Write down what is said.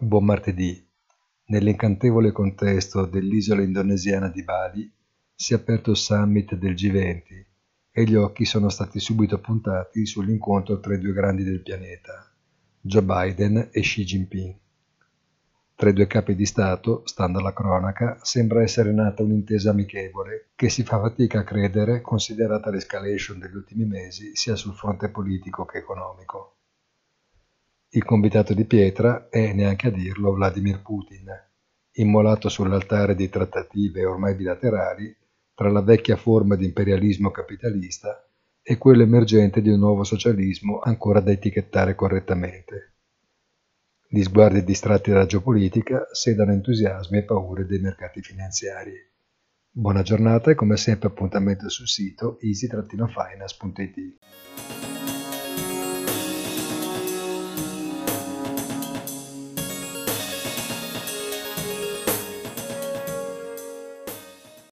Buon martedì. Nell'incantevole contesto dell'isola indonesiana di Bali si è aperto il summit del G20 e gli occhi sono stati subito puntati sull'incontro tra i due grandi del pianeta, Joe Biden e Xi Jinping. Tra i due capi di Stato, stando alla cronaca, sembra essere nata un'intesa amichevole che si fa fatica a credere considerata l'escalation degli ultimi mesi sia sul fronte politico che economico. Il convitato di pietra è, neanche a dirlo, Vladimir Putin, immolato sull'altare di trattative ormai bilaterali tra la vecchia forma di imperialismo capitalista e quello emergente di un nuovo socialismo ancora da etichettare correttamente. Gli sguardi distratti dalla geopolitica sedano entusiasmi e paure dei mercati finanziari. Buona giornata e come sempre appuntamento sul sito easy-finance.it.